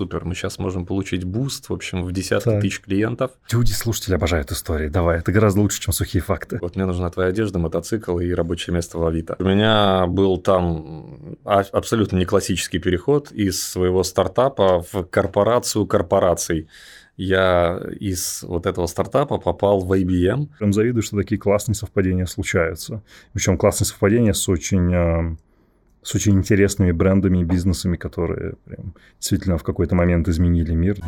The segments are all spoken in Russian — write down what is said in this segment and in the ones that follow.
супер, мы сейчас можем получить буст, в общем, в десятки так. тысяч клиентов. Люди, слушатели обожают истории, давай, это гораздо лучше, чем сухие факты. Вот мне нужна твоя одежда, мотоцикл и рабочее место в Авито. У меня был там абсолютно не классический переход из своего стартапа в корпорацию корпораций я из вот этого стартапа попал в IBM. Прям завидую, что такие классные совпадения случаются. Причем классные совпадения с очень э, с очень интересными брендами и бизнесами, которые прям действительно в какой-то момент изменили мир.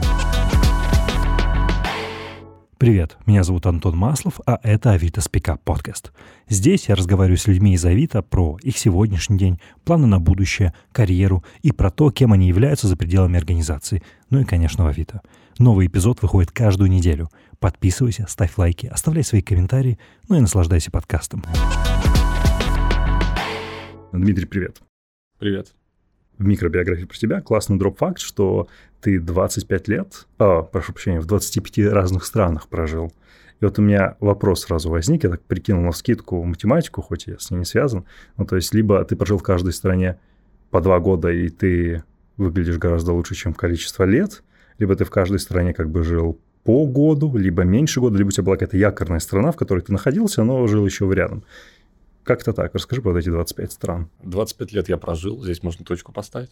Привет, меня зовут Антон Маслов, а это Авито Спикап подкаст. Здесь я разговариваю с людьми из Авито про их сегодняшний день, планы на будущее, карьеру и про то, кем они являются за пределами организации. Ну и, конечно, в Авито. Новый эпизод выходит каждую неделю. Подписывайся, ставь лайки, оставляй свои комментарии, ну и наслаждайся подкастом. Дмитрий, привет. Привет. В микробиографии про тебя классный дроп-факт, что ты 25 лет, а, прошу прощения, в 25 разных странах прожил. И вот у меня вопрос сразу возник, я так прикинул на скидку математику, хоть я с ней не связан. Ну, то есть, либо ты прожил в каждой стране по два года, и ты выглядишь гораздо лучше, чем количество лет, либо ты в каждой стране как бы жил по году, либо меньше года, либо у тебя была какая-то якорная страна, в которой ты находился, но жил еще рядом. Как-то так. Расскажи про эти 25 стран. 25 лет я прожил, здесь можно точку поставить.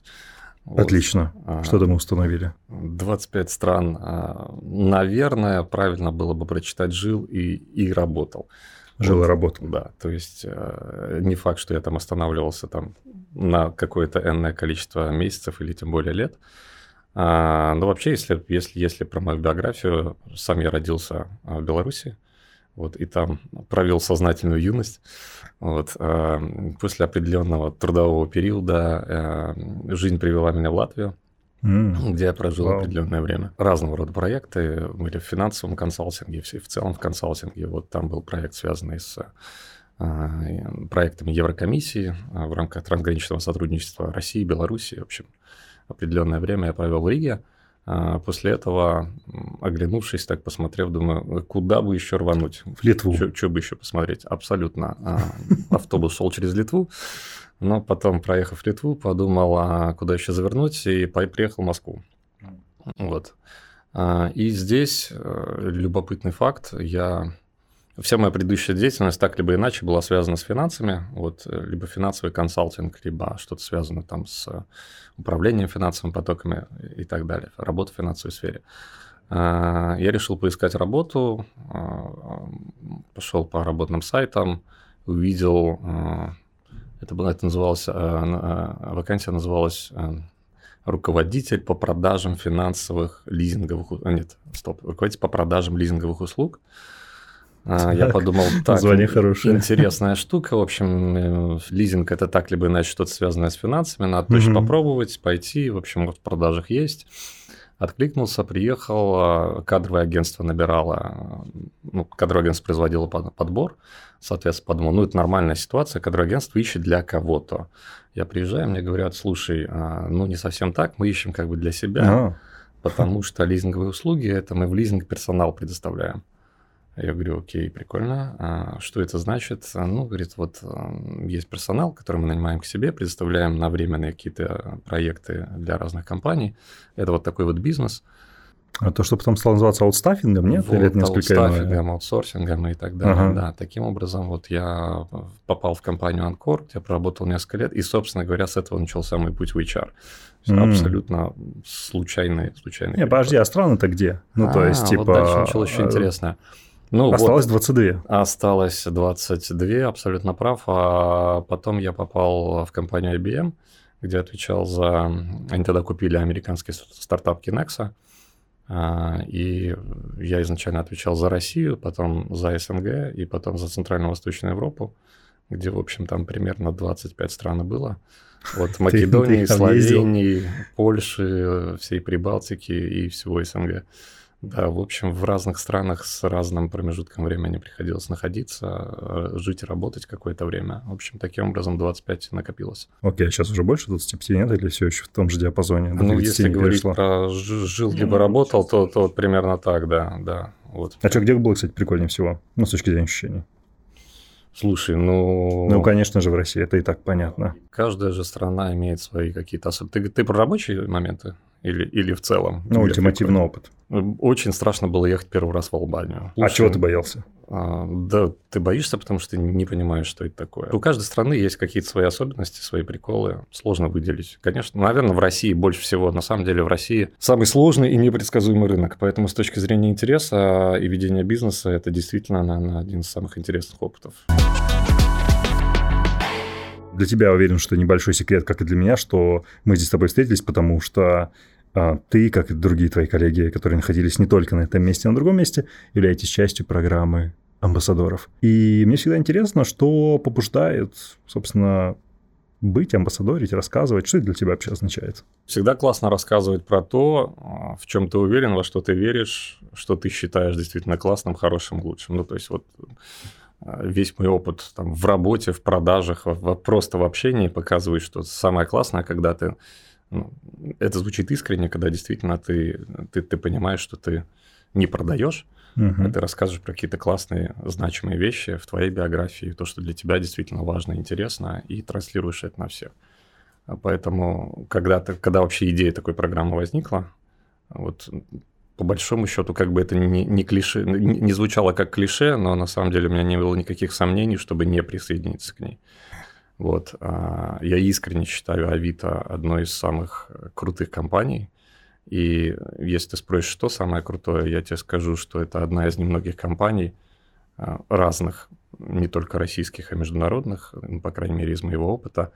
Вот. Отлично. А, Что-то мы установили. 25 стран. А, наверное, правильно было бы прочитать «жил» и, и «работал». Жил вот, и работал. Да, то есть э, не факт, что я там останавливался там на какое-то энное количество месяцев или тем более лет. А, но вообще, если, если, если про мою биографию, сам я родился в Беларуси, вот, и там провел сознательную юность. Вот, э, после определенного трудового периода э, жизнь привела меня в Латвию, mm. где я прожил wow. определенное время. Разного рода проекты были в финансовом консалтинге, в целом в консалтинге. Вот там был проект, связанный с э, проектами Еврокомиссии в рамках трансграничного сотрудничества России и Беларуси. В общем, определенное время я провел в Риге. А после этого, оглянувшись, так посмотрев, думаю, куда бы еще рвануть? В Литву. Что бы еще посмотреть? Абсолютно. А, автобус шел через Литву, но потом, проехав Литву, подумал, а куда еще завернуть, и приехал в Москву. Вот. А, и здесь э, любопытный факт. Я Вся моя предыдущая деятельность так либо иначе была связана с финансами, вот, э, либо финансовый консалтинг, либо что-то связано там с управлением финансовыми потоками и так далее, работа в финансовой сфере. А, я решил поискать работу, пошел по работным сайтам, увидел, это, было, это называлось, вакансия называлась руководитель по продажам финансовых лизинговых, нет, стоп, руководитель по продажам лизинговых услуг. А, я подумал, так, Название хорошее. интересная штука. В общем, э, лизинг – это так либо иначе что-то связанное с финансами. Надо угу. точно попробовать, пойти. В общем, вот в продажах есть. Откликнулся, приехал, а, кадровое агентство набирало, ну, кадровое агентство производило подбор, соответственно, подумал, ну, это нормальная ситуация, кадровое агентство ищет для кого-то. Я приезжаю, мне говорят, слушай, а, ну, не совсем так, мы ищем как бы для себя, а. потому что лизинговые услуги – это мы в лизинг персонал предоставляем. Я говорю, окей, прикольно. А что это значит? Ну, говорит, вот есть персонал, который мы нанимаем к себе, предоставляем на временные какие-то проекты для разных компаний. Это вот такой вот бизнес. А то, что потом стало называться аутстаффингом, нет? Вот, Или это несколько аутстаффингом, аутсорсингом и так далее. Ага. Да, таким образом вот я попал в компанию Анкор, где проработал несколько лет, и, собственно говоря, с этого начался мой путь в HR. Mm. Абсолютно случайный, случайный. Не, подожди, а страны-то где? Ну, а, то есть, типа... Вот дальше началось очень э, интересное. Ну, осталось вот, 22. Осталось 22, абсолютно прав. А потом я попал в компанию IBM, где отвечал за... Они тогда купили американский стартап Kinexa. А, и я изначально отвечал за Россию, потом за СНГ и потом за Центрально-Восточную Европу, где, в общем, там примерно 25 стран было. Вот Македонии, Словении, Польши, всей Прибалтики и всего СНГ. Да, в общем, в разных странах с разным промежутком времени приходилось находиться, э, жить и работать какое-то время. В общем, таким образом 25 накопилось. Окей, а сейчас уже больше 25 нет или все еще в том же диапазоне? ну, если говорить перешло? про жил либо работал, то, то вот примерно так, да, да. Вот. А что, где было, кстати, прикольнее всего? Ну, с точки зрения ощущений. Слушай, ну... Ну, конечно же, в России, это и так понятно. Каждая же страна имеет свои какие-то особенности. Ты, ты про рабочие моменты или, или в целом. Ну, ультимативный опыт. Очень страшно было ехать первый раз в Албанию. Лучше... А чего ты боялся? А, да, ты боишься, потому что не понимаешь, что это такое. У каждой страны есть какие-то свои особенности, свои приколы. Сложно выделить. Конечно, наверное, в России больше всего. На самом деле в России самый сложный и непредсказуемый рынок. Поэтому с точки зрения интереса и ведения бизнеса это действительно, наверное, один из самых интересных опытов. Для тебя уверен, что небольшой секрет, как и для меня, что мы здесь с тобой встретились, потому что ты, как и другие твои коллеги, которые находились не только на этом месте, но и на другом месте, являетесь частью программы амбассадоров. И мне всегда интересно, что побуждает, собственно, быть, амбассадорить, рассказывать, что это для тебя вообще означает? Всегда классно рассказывать про то, а, в чем ты уверен, во что ты веришь, что ты считаешь действительно классным, хорошим, лучшим. Ну, то есть вот а, весь мой опыт там, в работе, в продажах, в, просто в общении показывает, что самое классное, когда ты ну, это звучит искренне, когда действительно ты, ты, ты понимаешь, что ты не продаешь, угу. а ты рассказываешь про какие-то классные, значимые вещи в твоей биографии, то, что для тебя действительно важно и интересно, и транслируешь это на всех. А поэтому, когда, ты, когда вообще идея такой программы возникла, вот по большому счету, как бы это не, не, клише, не, не звучало как клише, но на самом деле у меня не было никаких сомнений, чтобы не присоединиться к ней. Вот. А, я искренне считаю Авито одной из самых крутых компаний. И если ты спросишь, что самое крутое, я тебе скажу, что это одна из немногих компаний а, разных, не только российских, а международных, ну, по крайней мере, из моего опыта,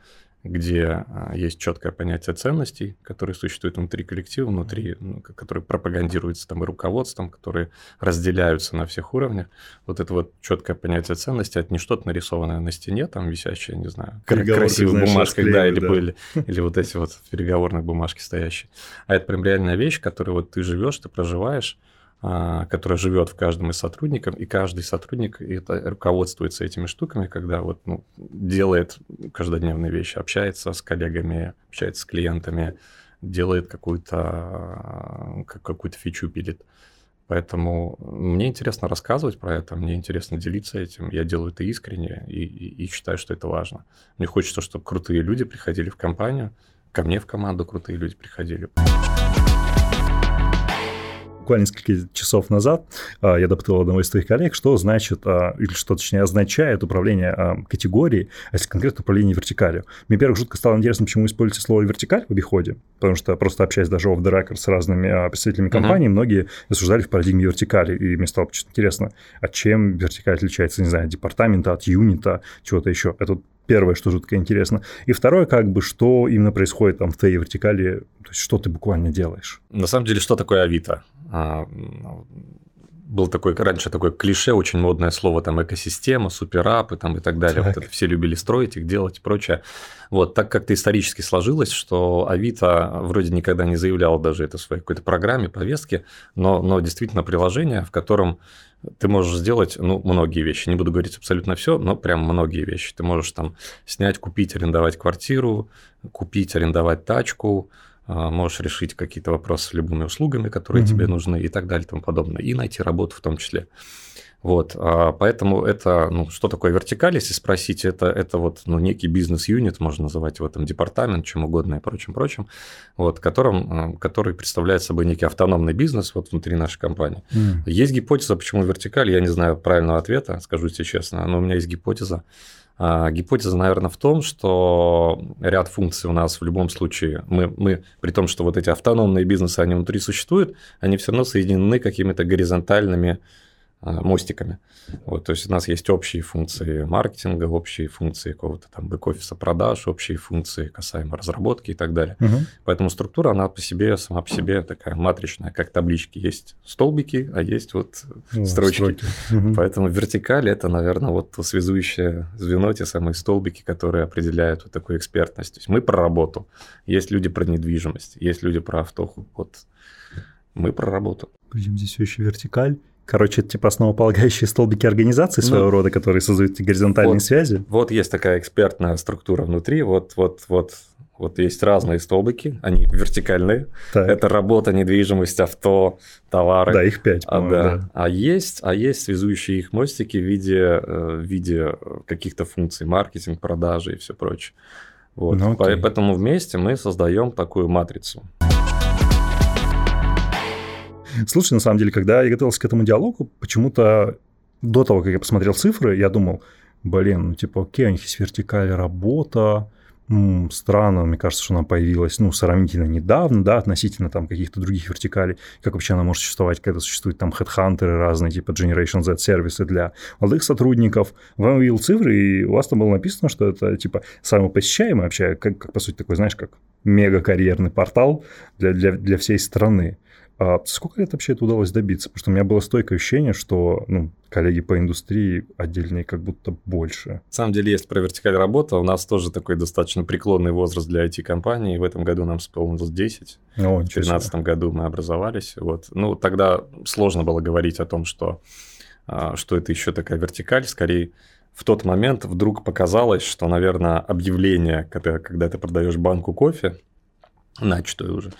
где а, есть четкое понятие ценностей, которые существуют внутри коллектива, внутри, ну, которые пропагандируются там и руководством, которые разделяются на всех уровнях. Вот это вот четкое понятие ценностей, это не что-то нарисованное на стене, там висящее, не знаю, красивой бумажкой, да, или, да. Были, или вот эти вот переговорные бумажки стоящие. А это прям реальная вещь, которую вот ты живешь, ты проживаешь, которая живет в каждом из сотрудников, и каждый сотрудник это руководствуется этими штуками, когда вот, ну, делает каждодневные вещи, общается с коллегами, общается с клиентами, делает какую-то какую фичу пилит. Поэтому мне интересно рассказывать про это, мне интересно делиться этим. Я делаю это искренне и, и, и считаю, что это важно. Мне хочется, чтобы крутые люди приходили в компанию, ко мне в команду крутые люди приходили буквально несколько часов назад а, я допытал одного из твоих коллег, что значит, а, или что точнее означает управление а, категорией, а если конкретно управление вертикалью. Мне, во-первых, жутко стало интересно, почему используете слово вертикаль в обиходе, потому что просто общаясь даже off the record с разными представителями компании, uh-huh. многие рассуждали в парадигме вертикали, и мне стало интересно, а чем вертикаль отличается, не знаю, от департамента, от юнита, чего-то еще. Это первое, что жутко интересно. И второе, как бы, что именно происходит там в твоей вертикали, то есть что ты буквально делаешь. На самом деле, что такое Авито? А, был такой раньше такое клише, очень модное слово там экосистема, суперапы там и так далее. Так. Вот это все любили строить их, делать и прочее. Вот так как-то исторически сложилось, что Авито вроде никогда не заявлял даже это в своей какой-то программе, повестке, но, но действительно приложение, в котором ты можешь сделать, ну, многие вещи. Не буду говорить абсолютно все, но прям многие вещи. Ты можешь там снять, купить, арендовать квартиру, купить, арендовать тачку, можешь решить какие-то вопросы с любыми услугами, которые mm-hmm. тебе нужны и так далее и тому подобное, и найти работу в том числе. Вот, а, поэтому это, ну, что такое вертикаль, если спросить, это, это вот, ну, некий бизнес-юнит, можно называть его там департамент, чем угодно и прочим-прочим, вот, которым, а, который представляет собой некий автономный бизнес вот внутри нашей компании. Mm. Есть гипотеза, почему вертикаль, я не знаю правильного ответа, скажу тебе честно, но у меня есть гипотеза. А, гипотеза, наверное, в том, что ряд функций у нас в любом случае, мы, мы при том, что вот эти автономные бизнесы, они внутри существуют, они все равно соединены какими-то горизонтальными мостиками. Вот, то есть у нас есть общие функции маркетинга, общие функции какого-то там бэк-офиса продаж, общие функции касаемо разработки и так далее. Угу. Поэтому структура, она по себе, сама по себе такая матричная, как таблички. Есть столбики, а есть вот О, строчки. Строки. Угу. Поэтому вертикаль – это, наверное, вот связующее звено, те самые столбики, которые определяют вот такую экспертность. То есть мы про работу, есть люди про недвижимость, есть люди про автоху. Вот мы про работу. Будем здесь еще вертикаль. Короче, это типа основополагающие столбики организации ну, своего рода, которые создают горизонтальные вот, связи. Вот есть такая экспертная структура внутри, вот, вот, вот, вот есть разные столбики, они вертикальные. Так. Это работа, недвижимость, авто, товары. Да, их пять, а, да. да. А есть, а есть связующие их мостики в виде, э, в виде каких-то функций, маркетинг, продажи и все прочее. Вот. Ну, Поэтому вместе мы создаем такую матрицу. Слушай, на самом деле, когда я готовился к этому диалогу, почему-то до того, как я посмотрел цифры, я думал, блин, ну типа, окей, у них есть вертикаль работа, м, странно, мне кажется, что она появилась, ну, сравнительно недавно, да, относительно там каких-то других вертикалей, как вообще она может существовать, когда существуют там хедхантеры разные, типа Generation Z сервисы для молодых сотрудников. Вам увидел цифры, и у вас там было написано, что это, типа, самый посещаемый вообще, как, как по сути, такой, знаешь, как мега-карьерный портал для, для, для всей страны. А сколько лет вообще это удалось добиться? Потому что у меня было стойкое ощущение, что ну, коллеги по индустррии отдельные как будто больше. На самом деле есть про вертикаль работа. У нас тоже такой достаточно преклонный возраст для IT-компаний. В этом году нам исполнилось 10. О, в 2013 году мы образовались. Вот. Ну, тогда сложно было говорить о том, что, а, что это еще такая вертикаль. Скорее, в тот момент вдруг показалось, что, наверное, объявление, когда, когда ты продаешь банку кофе, начатую уже,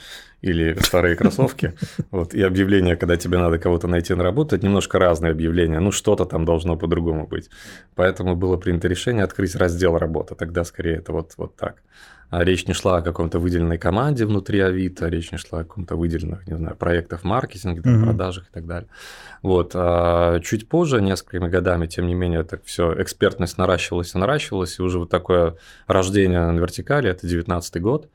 или старые кроссовки, вот, и объявление, когда тебе надо кого-то найти на работу, это немножко разные объявления, ну, что-то там должно по-другому быть. Поэтому было принято решение открыть раздел работы, тогда скорее это вот, вот так. А речь не шла о каком-то выделенной команде внутри Авито, речь не шла о каком-то выделенных, не знаю, проектах маркетинге, там, mm-hmm. продажах и так далее. Вот. А чуть позже, несколькими годами, тем не менее, так все, экспертность наращивалась и наращивалась, и уже вот такое рождение на вертикали, это 19 год,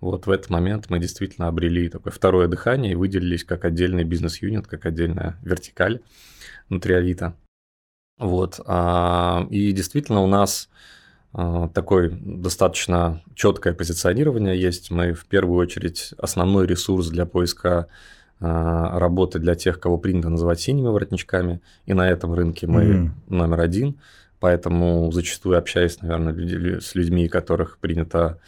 вот в этот момент мы действительно обрели такое второе дыхание и выделились как отдельный бизнес-юнит, как отдельная вертикаль внутри Авито. Вот. А, и действительно у нас а, такое достаточно четкое позиционирование есть. Мы в первую очередь основной ресурс для поиска а, работы для тех, кого принято называть синими воротничками. И на этом рынке мы mm-hmm. номер один. Поэтому зачастую общаюсь, наверное, с людьми, которых принято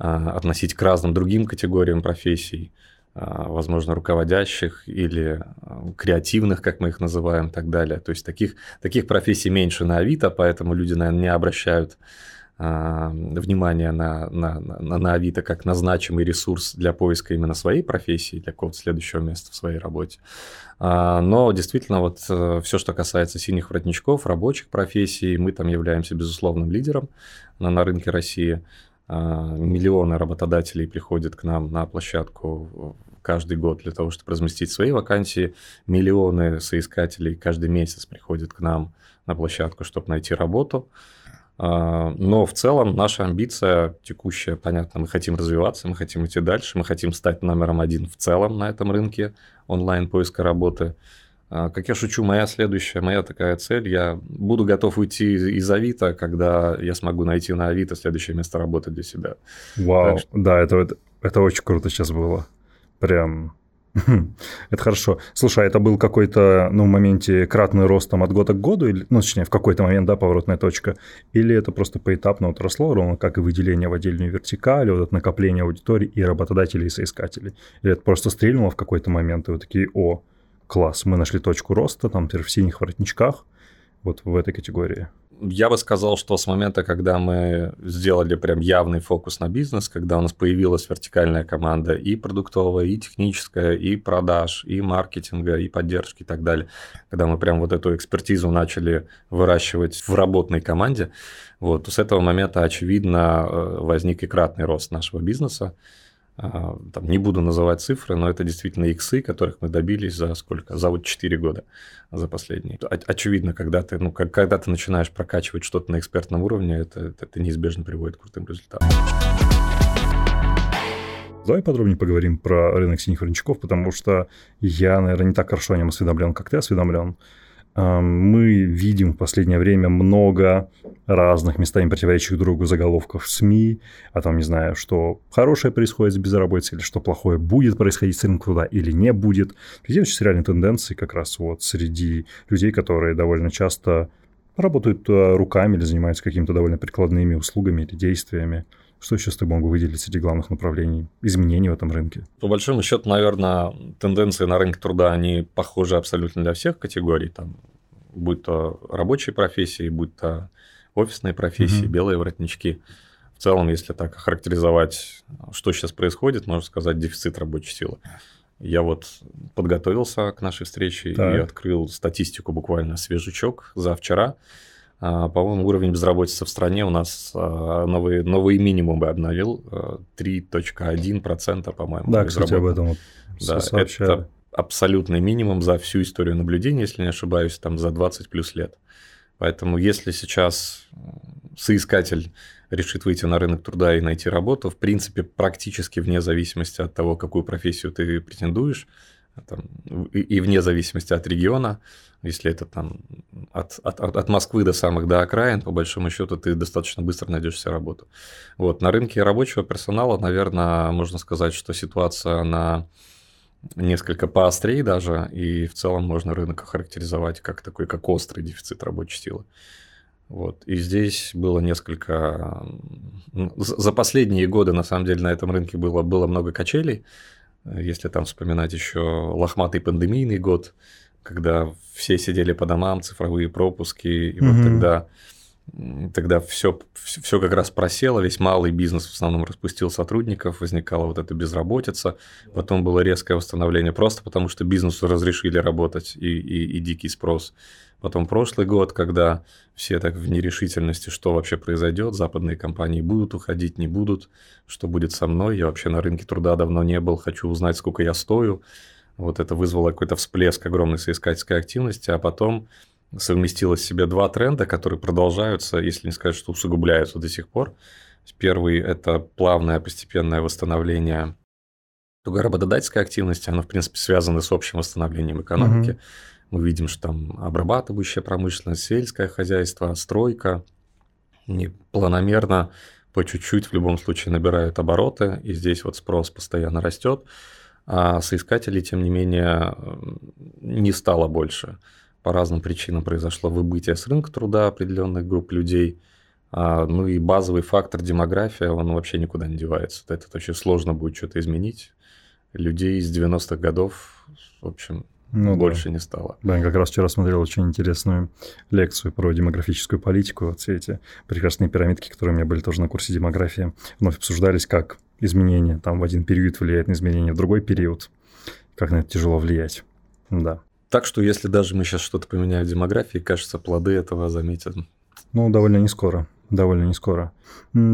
относить к разным другим категориям профессий, а, возможно, руководящих или а, креативных, как мы их называем, и так далее. То есть таких, таких профессий меньше на Авито, поэтому люди, наверное, не обращают внимания на, на, на, на Авито как на значимый ресурс для поиска именно своей профессии, для какого-то следующего места в своей работе. Но действительно, вот э, все, что касается синих воротничков, рабочих профессий, мы там являемся безусловным лидером на, на рынке России. А, миллионы работодателей приходят к нам на площадку каждый год для того, чтобы разместить свои вакансии. Миллионы соискателей каждый месяц приходят к нам на площадку, чтобы найти работу. А, но в целом наша амбиция текущая, понятно, мы хотим развиваться, мы хотим идти дальше, мы хотим стать номером один в целом на этом рынке онлайн поиска работы. А, как я шучу, моя следующая, моя такая цель, я буду готов уйти из Авито, когда я смогу найти на Авито следующее место работы для себя. Вау, что... да, это, это, это очень круто сейчас было. Прям это хорошо. Слушай, а это был какой-то, ну, в моменте кратный рост там от года к году, или, ну, точнее, в какой-то момент, да, поворотная точка, или это просто поэтапно вот росло, ровно как и выделение в отдельную вертикаль, вот это накопление аудитории и работодателей, и соискателей? Или это просто стрельнуло в какой-то момент, и вы такие, о, класс, мы нашли точку роста, там, например, в синих воротничках, вот в этой категории? Я бы сказал, что с момента, когда мы сделали прям явный фокус на бизнес, когда у нас появилась вертикальная команда и продуктовая, и техническая, и продаж, и маркетинга, и поддержки и так далее, когда мы прям вот эту экспертизу начали выращивать в работной команде, вот, с этого момента, очевидно, э, возник и кратный рост нашего бизнеса. А, там, не буду называть цифры, но это действительно иксы, которых мы добились за сколько? За вот 4 года, за последние. Очевидно, когда ты, ну, когда ты начинаешь прокачивать что-то на экспертном уровне, это, это неизбежно приводит к крутым результатам. Давай подробнее поговорим про рынок синих воротничков, потому что я, наверное, не так хорошо о нем осведомлен, как ты осведомлен. Мы видим в последнее время много разных местами противоречащих другу заголовков в СМИ, а там, не знаю, что хорошее происходит с безработицей, или что плохое будет происходить с рынком труда, или не будет. Есть очень реальные тенденции как раз вот среди людей, которые довольно часто работают э, руками или занимаются какими-то довольно прикладными услугами или действиями. Что еще с тобой могу выделить среди главных направлений изменений в этом рынке? По большому счету, наверное, тенденции на рынке труда, они похожи абсолютно для всех категорий. Там, будь то рабочие профессии, будь то офисные профессии, угу. белые воротнички. В целом, если так охарактеризовать, что сейчас происходит, можно сказать, дефицит рабочей силы. Я вот подготовился к нашей встрече так. и открыл статистику буквально свежачок за вчера. А, по-моему, уровень безработицы в стране у нас а, новый, новый минимум бы обновил. 3.1%, а, по-моему. Да, кстати, об этом вот да, это абсолютный минимум за всю историю наблюдения, если не ошибаюсь, там за 20 плюс лет. Поэтому если сейчас соискатель решит выйти на рынок труда и найти работу, в принципе, практически вне зависимости от того, какую профессию ты претендуешь, там, и, и вне зависимости от региона, если это там от, от, от Москвы до самых до окраин, по большому счету, ты достаточно быстро найдешь себе работу. Вот, на рынке рабочего персонала, наверное, можно сказать, что ситуация на несколько поострее даже, и в целом можно рынок охарактеризовать как такой, как острый дефицит рабочей силы. Вот. И здесь было несколько... За последние годы, на самом деле, на этом рынке было, было много качелей. Если там вспоминать еще лохматый пандемийный год, когда все сидели по домам, цифровые пропуски, и mm-hmm. вот тогда тогда все, все как раз просело, весь малый бизнес в основном распустил сотрудников, возникала вот эта безработица, потом было резкое восстановление просто потому, что бизнесу разрешили работать и, и, и дикий спрос. Потом прошлый год, когда все так в нерешительности, что вообще произойдет, западные компании будут уходить, не будут, что будет со мной, я вообще на рынке труда давно не был, хочу узнать, сколько я стою. Вот это вызвало какой-то всплеск огромной соискательской активности, а потом совместилось в себе два тренда, которые продолжаются, если не сказать, что усугубляются до сих пор. Первый – это плавное постепенное восстановление работодательской активности, оно, в принципе, связано с общим восстановлением экономики. Mm-hmm. Мы видим, что там обрабатывающая промышленность, сельское хозяйство, стройка не планомерно по чуть-чуть в любом случае набирают обороты, и здесь вот спрос постоянно растет, а соискателей, тем не менее, не стало больше. По разным причинам произошло выбытие с рынка труда определенных групп людей, а, ну и базовый фактор демография, он вообще никуда не девается. Это очень сложно будет что-то изменить. Людей из 90-х годов, в общем, ну, больше да. не стало. Да, я как раз вчера смотрел очень интересную лекцию про демографическую политику. Вот все эти прекрасные пирамидки, которые у меня были тоже на курсе демографии, вновь обсуждались, как изменения там в один период влияет на изменения в другой период, как на это тяжело влиять. Да. Так что если даже мы сейчас что-то поменяем в демографии, кажется, плоды этого заметят. Ну, довольно не скоро. Довольно не скоро.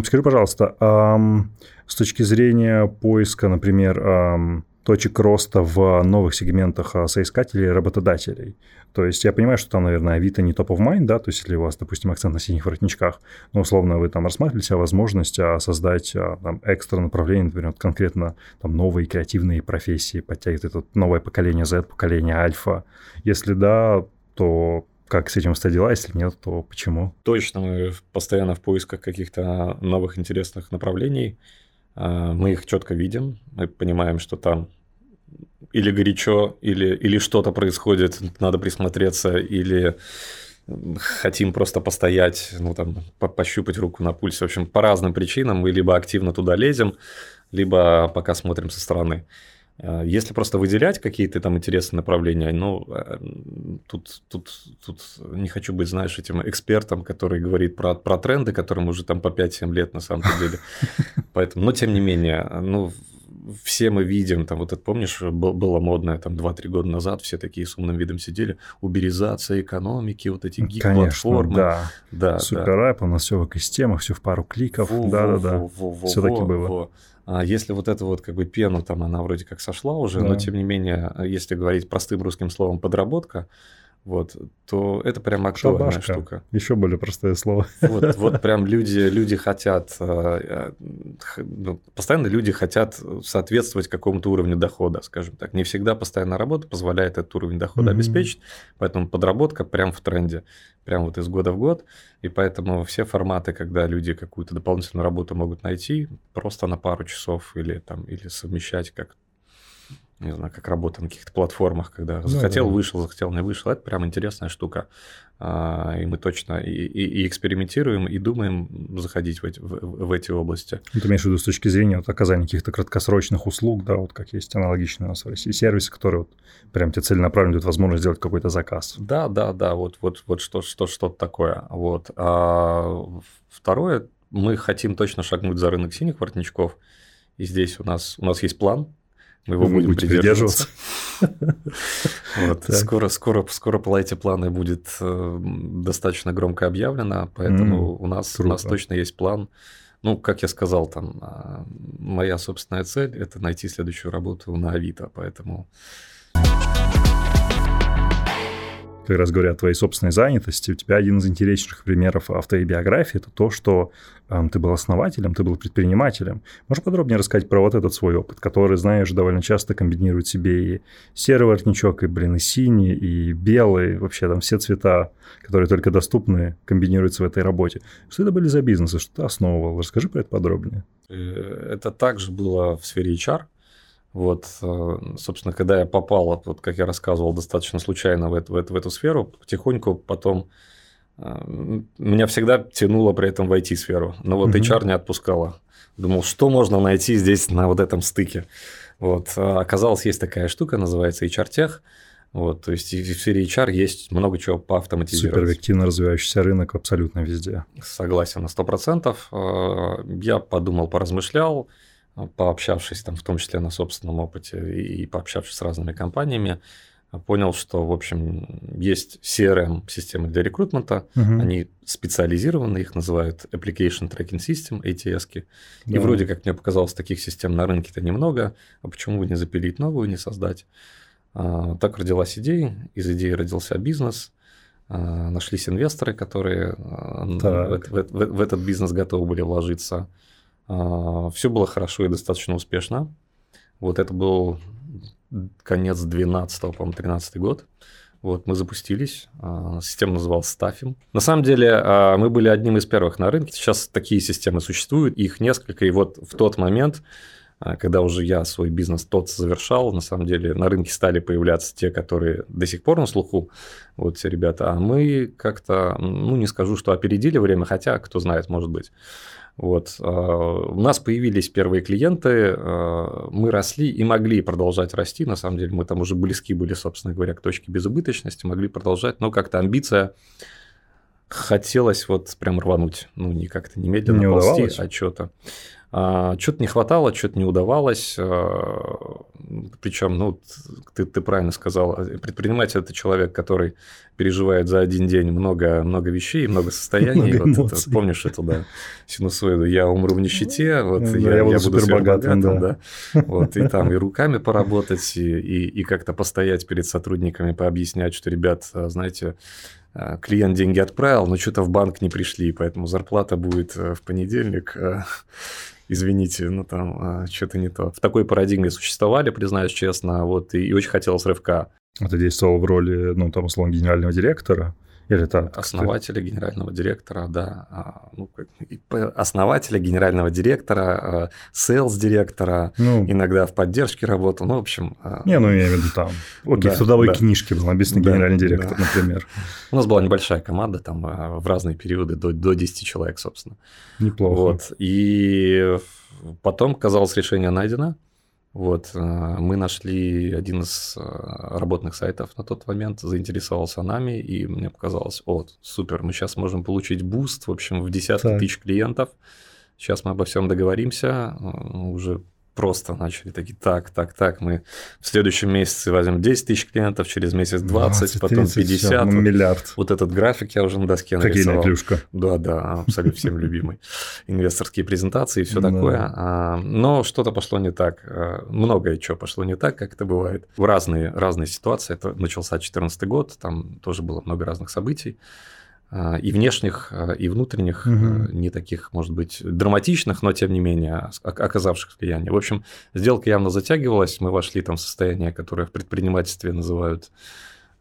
Скажи, пожалуйста, эм, с точки зрения поиска, например, точек роста в новых сегментах а, соискателей и работодателей. То есть я понимаю, что там, наверное, Авито не топ of mind, да, то есть если у вас, допустим, акцент на синих воротничках, но условно вы там рассматривали себе возможность а, создать а, там, экстра направление, например, конкретно там новые креативные профессии, подтягивать это новое поколение Z, поколение Альфа. Если да, то как с этим обстоят дела, если нет, то почему? Точно, мы постоянно в поисках каких-то новых интересных направлений. Мы их четко видим, мы понимаем, что там или горячо, или, или что-то происходит, надо присмотреться, или хотим просто постоять, ну, там, по пощупать руку на пульсе. В общем, по разным причинам мы либо активно туда лезем, либо пока смотрим со стороны. А, если просто выделять какие-то там интересные направления, ну, э, тут, тут, тут не хочу быть, знаешь, этим экспертом, который говорит про, про тренды, которым уже там по 5-7 лет на самом деле. Поэтому, но тем не менее, ну, все мы видим, там вот это, помнишь, было модное там 2-3 года назад, все такие с умным видом сидели, уберизация экономики, вот эти гиг-платформы. да. да. Суперайп, да. у нас все в экосистемах, все в пару кликов, да-да-да, все таки было. А если вот эту вот как бы пену там она вроде как сошла уже, да. но тем не менее, если говорить простым русским словом подработка, вот, то это прям актуальная Шабашка. штука. Еще более простое слово. Вот, вот прям люди, люди хотят, э, э, ну, постоянно люди хотят соответствовать какому-то уровню дохода, скажем так. Не всегда постоянная работа позволяет этот уровень дохода mm-hmm. обеспечить, поэтому подработка прям в тренде, прям вот из года в год. И поэтому все форматы, когда люди какую-то дополнительную работу могут найти, просто на пару часов или, там, или совмещать как не знаю, как работа на каких-то платформах, когда ну, захотел, да. вышел, захотел, не вышел. Это прям интересная штука. А, и мы точно и, и, и экспериментируем, и думаем заходить в эти, в, в эти области. Ну, ты имеешь в виду с точки зрения вот, оказания каких-то краткосрочных услуг, да, вот как есть аналогичные у нас в России сервисы, которые вот прям тебе целенаправленно дают возможность сделать какой-то заказ. Да, да, да, вот, вот, вот что, что, что-то такое. Вот. А второе, мы хотим точно шагнуть за рынок синих воротничков, и здесь у нас, у нас есть план, мы его будем придерживаться. Вот. Скоро, скоро, скоро по эти планы будет э, достаточно громко объявлено, поэтому у, нас, у нас точно есть план. Ну, как я сказал, там, а, моя собственная цель – это найти следующую работу на Авито, поэтому как раз говоря о твоей собственной занятости, у тебя один из интереснейших примеров автобиографии – это то, что э, ты был основателем, ты был предпринимателем. Можешь подробнее рассказать про вот этот свой опыт, который, знаешь, довольно часто комбинирует себе и серый воротничок, и, блин, и синий, и белый, вообще там все цвета, которые только доступны, комбинируются в этой работе. Что это были за бизнесы, что ты основывал? Расскажи про это подробнее. Э, это также было в сфере HR – вот, э, собственно, когда я попал, вот как я рассказывал, достаточно случайно в эту, в эту, в эту сферу, потихоньку потом э, меня всегда тянуло при этом в IT-сферу, но вот HR не отпускала. Думал, что можно найти здесь на вот этом стыке. Вот, а оказалось, есть такая штука, называется HR-тех. Вот, то есть в сфере HR есть много чего по автоматизировать. Суперактивно развивающийся рынок абсолютно везде. Согласен на 100%. Э, я подумал, поразмышлял, пообщавшись там в том числе на собственном опыте и пообщавшись с разными компаниями, понял, что, в общем, есть CRM-системы для рекрутмента, угу. они специализированы, их называют Application Tracking System, ATS. -ки. Да. И вроде как мне показалось, таких систем на рынке-то немного, а почему бы не запилить новую, не создать? А, так родилась идея, из идеи родился бизнес, а, нашлись инвесторы, которые а, в, в, в, в этот бизнес готовы были вложиться – Все было хорошо и достаточно успешно. Вот это был конец 12 по-моему, 13 год. Вот, мы запустились. А, система называлась Staffim. На самом деле, а, мы были одним из первых на рынке. Сейчас такие системы существуют, их несколько. И вот в тот момент, когда уже я свой бизнес тот завершал, на самом деле на рынке стали появляться те, которые до сих пор на слуху, вот те ребята, а мы как-то, ну, не скажу, что опередили время, хотя, кто знает, может быть. Вот. А, у нас появились первые клиенты, а, мы росли и могли продолжать расти. На самом деле мы там уже близки были, собственно говоря, к точке безубыточности, могли продолжать, но как-то амбиция хотелось вот прям рвануть. Ну, не как-то немедленно не ползти, удавалось? а что-то. А, что-то не хватало, что-то не удавалось. А, причем, ну, ты, ты правильно сказал, предприниматель это человек, который переживает за один день много, много вещей, много состояний. Много вот это, помнишь эту, да, синусоиду? Я умру в нищете, вот да, я, я, буду супербогатым, да. да. Вот, и там и руками поработать, и, и, и как-то постоять перед сотрудниками, пообъяснять, что, ребят, знаете, а, клиент деньги отправил, но что-то в банк не пришли, поэтому зарплата будет э, в понедельник извините, ну там что-то не то. В такой парадигме существовали, признаюсь честно, вот, и, и очень хотелось рывка. А ты действовал в роли, ну, там, условно, генерального директора? Или так? Основателя, генерального директора, да. А, ну, основателя, генерального директора, sales -директора, ну, иногда в поддержке работал, ну, в общем... А, не, ну, я имею в виду там, окей, да, в трудовой да. книжке был написан да, генеральный директор, да. например. У нас была небольшая команда, там в разные периоды, до, до 10 человек, собственно. Неплохо. Вот, и потом, казалось, решение найдено, вот, э, мы нашли один из э, работных сайтов на тот момент, заинтересовался нами, и мне показалось, о, супер, мы сейчас можем получить буст, в общем, в десятки так. тысяч клиентов. Сейчас мы обо всем договоримся, э, уже просто начали такие, так, так, так, мы в следующем месяце возьмем 10 тысяч клиентов, через месяц 20, 20 потом 30, 50. Все, ну, миллиард. Вот этот график я уже на доске нарисовал. Какие клюшка. Да, да, абсолютно всем любимый. Инвесторские презентации и все такое. А, но что-то пошло не так. А, многое чего пошло не так, как это бывает. В разные, разные ситуации. Это начался 2014 год, там тоже было много разных событий. А, и внешних, а, и внутренних, угу. не таких, может быть, драматичных, но тем не менее оказавших влияние. В общем, сделка явно затягивалась, мы вошли там в состояние, которое в предпринимательстве называют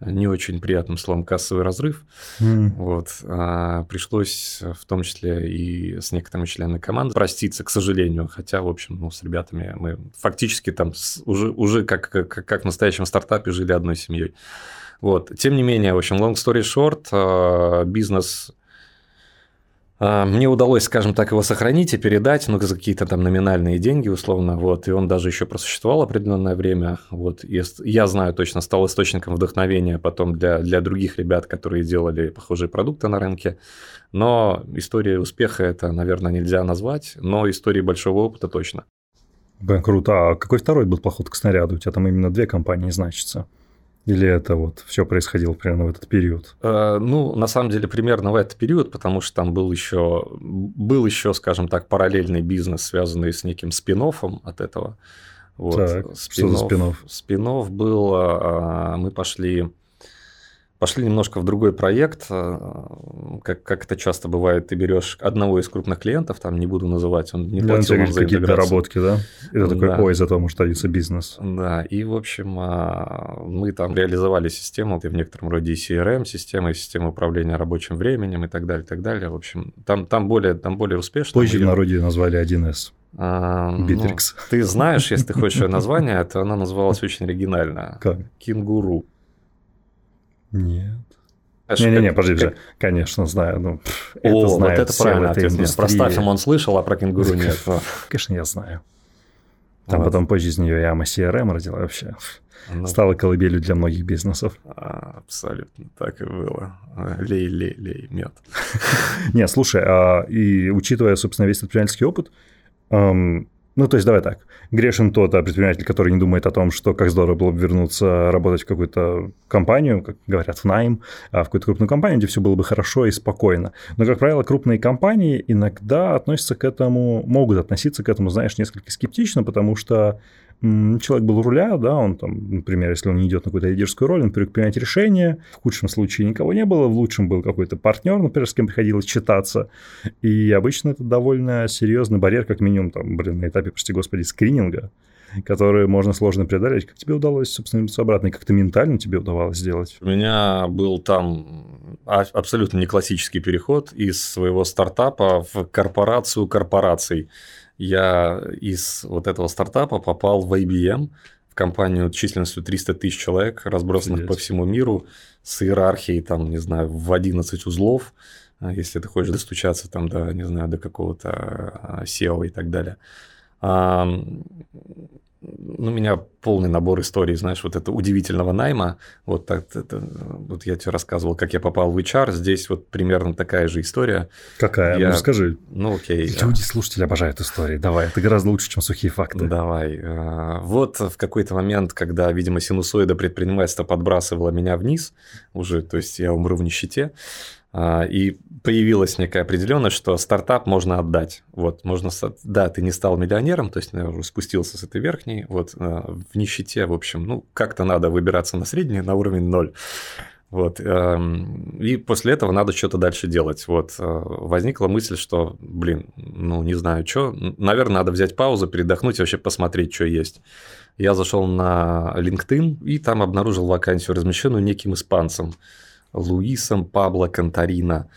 не очень приятным словом кассовый разрыв. Mm. Вот. А, пришлось в том числе и с некоторыми членами команды проститься, к сожалению. Хотя, в общем, ну, с ребятами мы фактически там с, уже, уже как, как, как в настоящем стартапе жили одной семьей. Вот. Тем не менее, в общем, long story short, а, бизнес а, мне удалось, скажем так, его сохранить и передать, ну, за какие-то там номинальные деньги, условно, вот, и он даже еще просуществовал определенное время, вот, и я знаю точно, стал источником вдохновения потом для, для других ребят, которые делали похожие продукты на рынке, но история успеха это, наверное, нельзя назвать, но истории большого опыта точно. Блин, круто. А какой второй был поход к снаряду? У тебя там именно две компании значится. Или это вот все происходило примерно в этот период? Э, ну, на самом деле, примерно в этот период, потому что там был еще, был еще, скажем так, параллельный бизнес, связанный с неким спин от этого. Вот. Так, что за спин-офф? Спин-офф был, а, мы пошли пошли немножко в другой проект. Как, как это часто бывает, ты берешь одного из крупных клиентов, там не буду называть, он не Да, платил нам за интеграцию. доработки, да? Это такой, Да. ой, этого может родиться бизнес. Да, и, в общем, а, мы там реализовали систему, и в некотором роде и CRM-система, и систему управления рабочим временем и так далее, и так далее. В общем, там, там, более, там более успешно. Позже в народе назвали 1С. А, ну, Битрикс. ты знаешь, если ты хочешь название, то она называлась очень оригинально. Как? Кенгуру. Нет. Не-не-не, подожди, как- конечно, знаю. Ну, пф, О, это вот знают это правильно этой ответ. Нет, Про. Стаффин он слышал, а про кенгуру нет. Ну, Конечно, я знаю. Там вот. потом позже из нее яма CRM родила вообще. Ну, Стала колыбелью для многих бизнесов. Абсолютно так и было. Лей, лей, лей, мед. Не, слушай, а, и учитывая, собственно, весь предпринимательский опыт, эм, ну, то есть, давай так, грешен тот предприниматель, который не думает о том, что как здорово было бы вернуться работать в какую-то компанию, как говорят, в найм, а, в какую-то крупную компанию, где все было бы хорошо и спокойно. Но, как правило, крупные компании иногда относятся к этому, могут относиться к этому, знаешь, несколько скептично, потому что человек был у руля, да, он там, например, если он не идет на какую-то лидерскую роль, он привык принимать решения, в худшем случае никого не было, в лучшем был какой-то партнер, например, с кем приходилось читаться, и обычно это довольно серьезный барьер, как минимум, там, блин, на этапе, прости господи, скрининга, который можно сложно преодолеть. Как тебе удалось, собственно, вернуться обратно, как-то ментально тебе удавалось сделать? У меня был там а- абсолютно не классический переход из своего стартапа в корпорацию корпораций. Я из вот этого стартапа попал в IBM, в компанию численностью 300 тысяч человек, разбросанных Офигеть. по всему миру, с иерархией, там, не знаю, в 11 узлов, а, если ты хочешь достучаться там до, не знаю, до какого-то а, SEO и так далее. Ну, у меня полный набор историй, знаешь, вот это удивительного найма. Вот, так, это, вот я тебе рассказывал, как я попал в HR. Здесь вот примерно такая же история. Какая? Я- Ну, скажи. Ну, окей. Люди, слушатели обожают истории. Давай, это гораздо лучше, чем сухие факты. Давай. А, Вот в какой-то момент, когда, видимо, синусоида предпринимательства подбрасывала меня вниз, уже, то есть я умру в нищете, и появилась некая определенность, что стартап можно отдать. Вот, можно, да, ты не стал миллионером, то есть уже спустился с этой верхней, вот, а, в нищете, в общем, ну, как-то надо выбираться на средний, на уровень ноль. Вот, эм, и после этого надо что-то дальше делать. Вот, э, возникла мысль, что, блин, ну, не знаю, что, наверное, надо взять паузу, передохнуть и вообще посмотреть, что есть. Я зашел на LinkedIn и там обнаружил вакансию, размещенную неким испанцем, Луисом Пабло Контарина.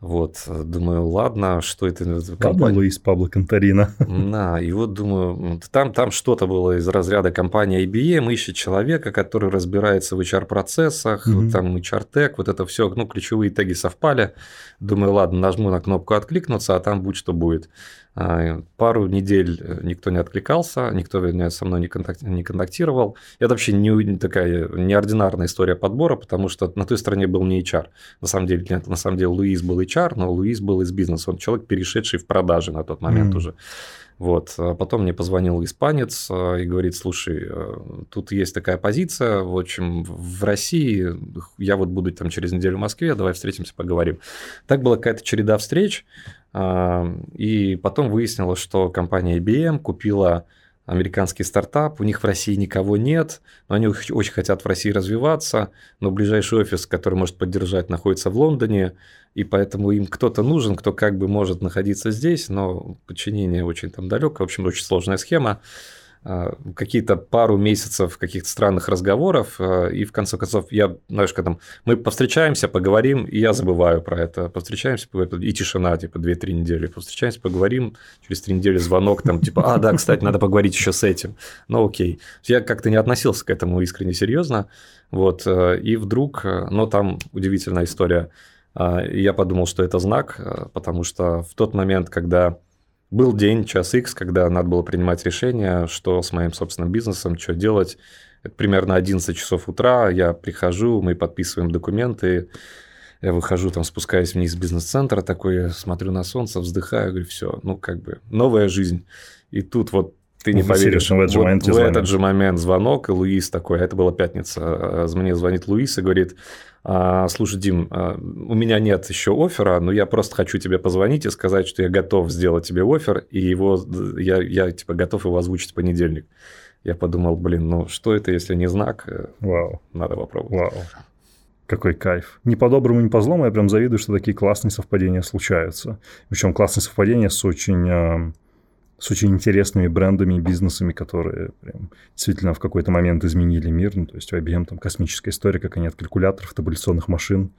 Вот, думаю, ладно, что это компания? Луис, Пабло Контарина. Да, и вот думаю, там, там что-то было из разряда компании IBM, ищет человека, который разбирается в HR-процессах, вот там HR-тег, вот это все, ну, ключевые теги совпали. Думаю, ладно, нажму на кнопку «Откликнуться», а там будь что будет. А, Пару недель э, никто не откликался, никто вернее, со мной не, контакти- не контактировал. Это вообще не, такая неординарная история подбора, потому что на той стороне был не HR. На самом деле, нет, на самом деле Луис был HR, но Луис был из бизнеса. Он человек, перешедший в продажи на тот момент Мгм. уже. Вот. А Потом мне позвонил испанец а, и говорит, слушай, э, тут есть такая позиция, в общем, в России, я вот буду там через неделю в Москве, давай встретимся, поговорим. Так была какая-то череда встреч, и потом выяснилось, что компания IBM купила американский стартап, у них в России никого нет, но они очень хотят в России развиваться, но ближайший офис, который может поддержать, находится в Лондоне, и поэтому им кто-то нужен, кто как бы может находиться здесь, но подчинение очень там далеко, в общем, очень сложная схема. А, Какие-то пару месяцев каких-то странных разговоров, а, и в конце концов, я, знаешь, когда мы повстречаемся, поговорим, и я забываю про это. Повстречаемся, и тишина, типа, 2-3 недели. Повстречаемся, поговорим, через 3 недели звонок, там, типа, а, да, кстати, надо поговорить еще с этим. Ну, окей. Я как-то не относился к этому искренне серьезно, вот, э, и вдруг, э, но там удивительная история, я подумал, что это знак, э, потому что в тот момент, когда был день, час X, когда надо было принимать решение, что с моим собственным бизнесом, что делать. Это примерно 11 часов утра, я прихожу, мы подписываем документы, я выхожу, там спускаюсь вниз из бизнес-центра, такой, смотрю на солнце, вздыхаю, говорю, все, ну, как бы, новая жизнь. И тут вот ты не поверишь, в этот же вот момент в этот же момент звонок, и Луис такой, а это была пятница, э, мне звонит Луис и говорит, «А, слушай, Дим, а, у меня нет еще оффера, но я просто хочу тебе позвонить и сказать, что я готов сделать тебе оффер, и его, я, я типа готов его озвучить в понедельник. Я подумал, блин, ну что это, если не знак? Э, Вау. Надо попробовать. Вау. Какой кайф. Не по-доброму, не по-злому, я прям завидую, что такие классные совпадения случаются. Причем классные совпадения с очень, э, с очень интересными брендами и бизнесами, которые прям действительно в какой-то момент изменили мир. Ну, то есть у IBM там космическая история, как они от калькуляторов, табуляционных машин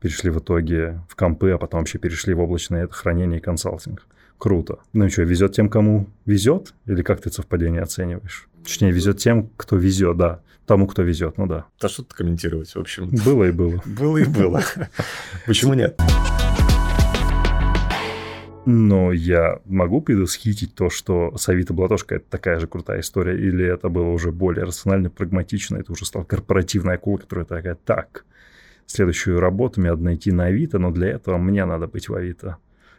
перешли в итоге в компы, а потом вообще перешли в облачное хранение и консалтинг. Круто. Ну и что, везет тем, кому везет? Или как ты совпадение оцениваешь? Точнее, везет тем, кто везет, да. Тому, кто везет, ну да. Да что тут комментировать, в общем. Было и было. Было и было. Почему нет? Но я могу предвосхитить то, что с Авито Блатошка это такая же крутая история, или это было уже более рационально, прагматично, это уже стал корпоративная акула, которая такая, так, следующую работу мне надо найти на Авито, но для этого мне надо быть в Авито.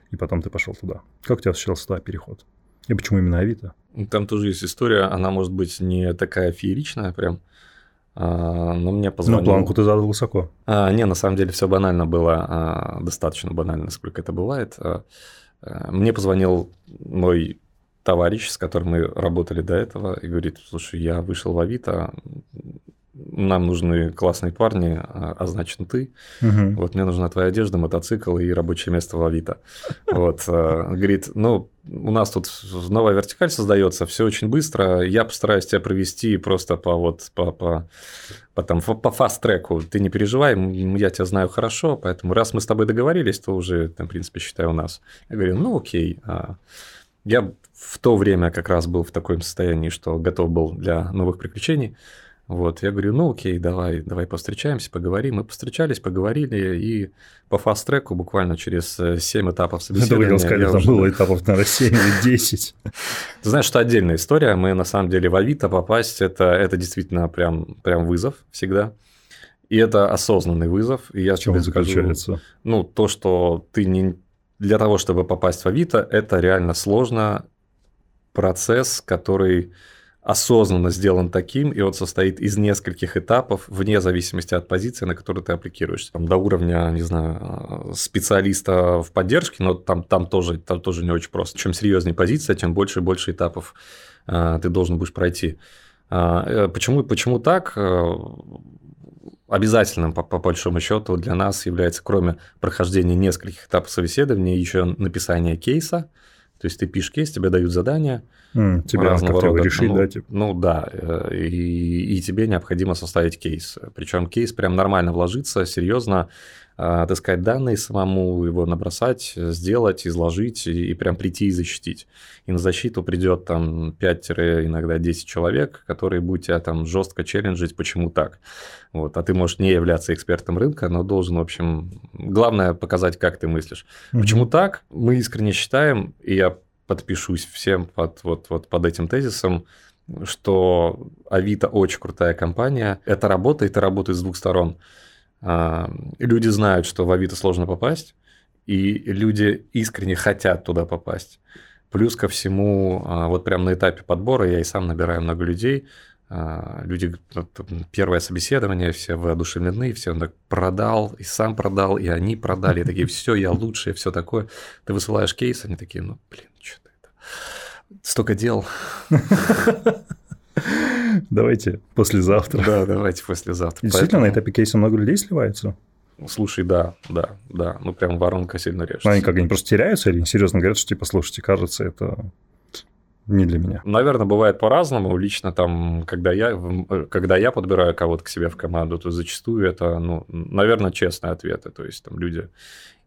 И потом ты пошел туда. Как у тебя случился туда переход? И почему именно Авито? Там тоже есть история, она может быть не такая фееричная прям, а, но мне позвонил... Ну, планку ты задал высоко. А, не, на самом деле все банально было, а, достаточно банально, насколько это бывает. А, мне позвонил мой товарищ, с которым мы работали до этого, и говорит, слушай, я вышел в Авито, нам нужны классные парни, а, а значит ты. Угу. Вот мне нужна твоя одежда, мотоцикл и рабочее место в Авито. Вот, а, говорит, ну, у нас тут новая вертикаль создается, все очень быстро, я постараюсь тебя провести просто по вот, по, по, по, там, по фаст-треку, ты не переживай, я тебя знаю хорошо, поэтому раз мы с тобой договорились, то уже, в принципе, считай у нас. Я говорю, ну, окей. А, я в то время как раз был в таком состоянии, что готов был для новых приключений. Вот, я говорю, ну окей, давай, давай повстречаемся, поговорим. Мы повстречались, поговорили, и по фаст-треку буквально через 7 этапов собеседования... Сказали, там уже... было этапов, наверное, 7 или 10. Ты знаешь, что отдельная история. Мы, на самом деле, в Авито попасть, это, это действительно прям, прям вызов всегда. И это осознанный вызов. И я в чем он заключается? Ну, то, что ты не... Для того, чтобы попасть в Авито, это реально сложно. Процесс, который осознанно сделан таким, и он состоит из нескольких этапов, вне зависимости от позиции, на которую ты аппликируешься. Там, до уровня, не знаю, специалиста в поддержке, но там, там, тоже, там тоже не очень просто. Чем серьезнее позиция, тем больше и больше этапов э, ты должен будешь пройти. А, э, почему, почему так? Э, обязательным, по, по большому счету, для нас является, кроме прохождения нескольких этапов собеседования, еще написание кейса. То есть ты пишешь кейс, тебе дают задание – Mm, тебе разного рода. решить, ну, да? Типа. Ну да, э, и, и тебе необходимо составить кейс. Причем кейс прям нормально вложиться, серьезно отыскать данные самому, его набросать, сделать, изложить и, и прям прийти и защитить. И на защиту придет там 5 иногда 10 человек, которые будут тебя там жестко челленджить, почему так. Вот. А ты можешь не являться экспертом рынка, но должен, в общем, главное показать, как ты мыслишь. Mm-hmm. Почему так? Мы искренне считаем, и я подпишусь всем под, вот, вот под этим тезисом, что Авито очень крутая компания. Это работает и работает с двух сторон. Люди знают, что в Авито сложно попасть, и люди искренне хотят туда попасть. Плюс ко всему, а, вот прямо на этапе подбора я и сам набираю много людей. А, люди, первое собеседование, все воодушевлены, все он так продал, и сам продал, и они продали, и такие, все, я лучший, все такое. Ты высылаешь кейс, они такие, ну, блин, что-то это... Столько дел. Давайте послезавтра. Да, давайте послезавтра. Действительно, Поэтому... на этапе кейса много людей сливается? Слушай, да, да, да. Ну, прям воронка сильно режется. Ну, они как, они просто теряются или серьезно говорят, что, типа, слушайте, кажется, это не для меня. Наверное, бывает по-разному. Лично там, когда я, когда я подбираю кого-то к себе в команду, то зачастую это, ну, наверное, честные ответы. То есть там люди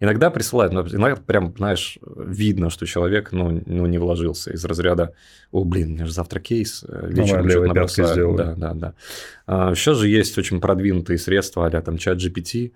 иногда присылают, но иногда прям, знаешь, видно, что человек, ну, ну не вложился из разряда, о, блин, у меня же завтра кейс, э, вечером что-то набросаю. Да, да, да. А, сейчас же есть очень продвинутые средства, а там чат GPT,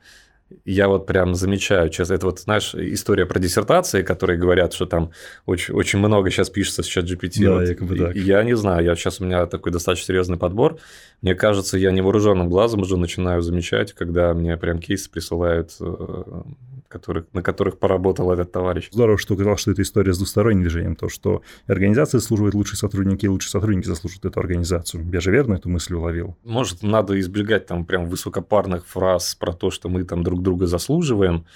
я вот прям замечаю, сейчас это вот, знаешь, история про диссертации, которые говорят, что там очень, очень много сейчас пишется с чат GPT. Да, вот, якобы так. Я не знаю, я сейчас у меня такой достаточно серьезный подбор. Мне кажется, я невооруженным глазом уже начинаю замечать, когда мне прям кейсы присылают э, которых, на которых поработал этот товарищ. Здорово, что указал, что это история с двусторонним движением, то, что организация заслуживает лучшие сотрудники, и лучшие сотрудники заслуживают эту организацию. Я же верно эту мысль уловил? Может, надо избегать там прям высокопарных фраз про то, что мы там друг друга заслуживаем.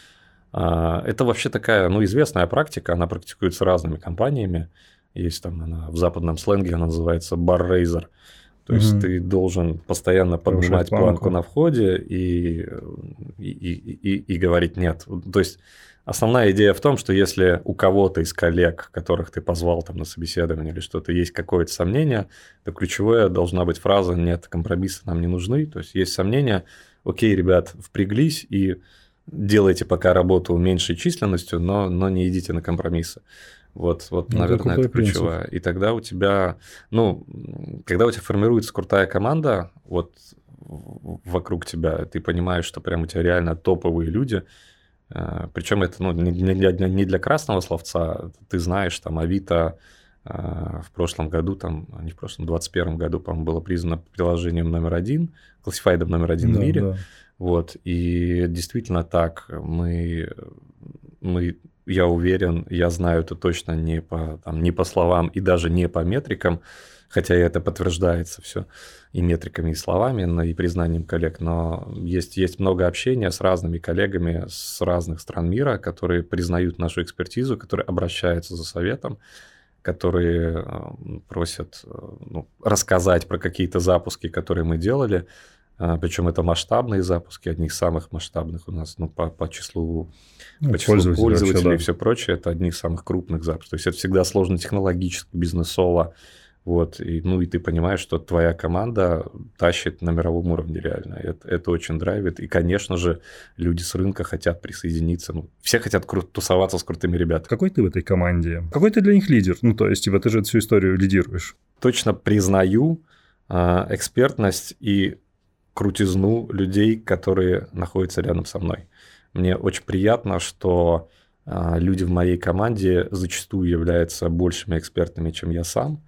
А, это вообще такая, ну, известная практика, она практикуется разными компаниями. Есть там она в западном сленге, она называется бар-рейзер. То есть угу. ты должен постоянно поднимать планку. планку на входе и, и, и, и, и говорить нет. То есть Основная идея в том, что если у кого-то из коллег, которых ты позвал там на собеседование или что-то, есть какое-то сомнение, то ключевое должна быть фраза «нет, компромиссы нам не нужны». То есть есть сомнения, окей, ребят, впряглись и делайте пока работу меньшей численностью, но, но не идите на компромиссы. Вот, вот ну, наверное, это ключевое. Принцип. И тогда у тебя, ну, когда у тебя формируется крутая команда, вот вокруг тебя, ты понимаешь, что прям у тебя реально топовые люди – Э, Причем это ну, не, для, не для красного словца. Ты знаешь, там Авито э, в прошлом году, там, не в прошлом, в 2021 году, по-моему, было признано приложением номер один, классифайдом номер один да, в мире. Да. Вот, и действительно так, мы, мы, я уверен, я знаю это точно не по, там, не по словам и даже не по метрикам, хотя это подтверждается все и метриками, и словами, но и признанием коллег, но есть, есть много общения с разными коллегами с разных стран мира, которые признают нашу экспертизу, которые обращаются за советом, которые э, просят э, ну, рассказать про какие-то запуски, которые мы делали, причем это масштабные запуски, одни из самых масштабных у нас, ну, по, по числу, ну, по числу пользователей, пользователей вообще, да. и все прочее, это одни из самых крупных запусков. То есть это всегда сложно технологически, бизнесово, вот, и, ну и ты понимаешь, что твоя команда тащит на мировом уровне реально. Это, это очень драйвит. И, конечно же, люди с рынка хотят присоединиться. Ну, все хотят кру- тусоваться с крутыми ребятами. Какой ты в этой команде? Какой ты для них лидер? Ну, то есть, типа, ты же всю историю лидируешь. Точно признаю э, экспертность и крутизну людей, которые находятся рядом со мной. Мне очень приятно, что э, люди в моей команде зачастую являются большими экспертами, чем я сам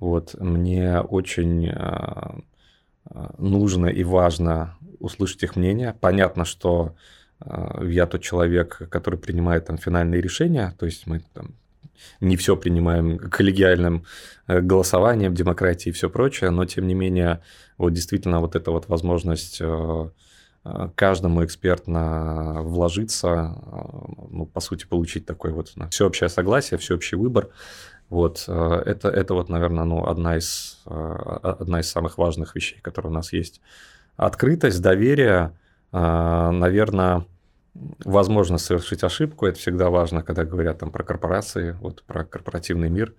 вот, мне очень а, а, нужно и важно услышать их мнение. Понятно, что а, я тот человек, который принимает там финальные решения, то есть мы там не все принимаем коллегиальным э, голосованием, демократией и все прочее, но тем не менее вот действительно вот эта вот возможность э, э, каждому экспертно вложиться, ну, по сути, получить такой вот всеобщее согласие, всеобщий выбор, вот, это, это вот, наверное, ну, одна, из, одна из самых важных вещей, которые у нас есть. Открытость, доверие, наверное, возможно совершить ошибку, это всегда важно, когда говорят там про корпорации, вот про корпоративный мир.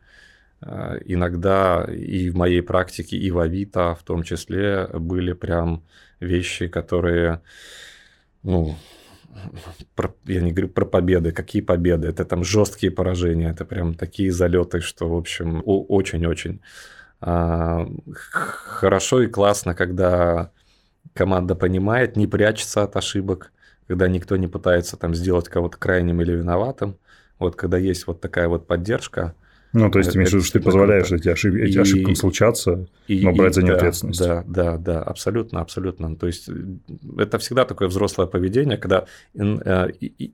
Иногда и в моей практике, и в Авито в том числе были прям вещи, которые, ну, про, я не говорю про победы, какие победы, это там жесткие поражения, это прям такие залеты, что, в общем, очень-очень. А, хорошо и классно, когда команда понимает, не прячется от ошибок, когда никто не пытается там сделать кого-то крайним или виноватым. Вот когда есть вот такая вот поддержка, ну, то есть, ты имеешь в виду, что ты позволяешь эти, ошиб... и, ошибкам случаться, и, но брать и, за них да, ответственность. Да, да, да, абсолютно, абсолютно. То есть, это всегда такое взрослое поведение, когда э,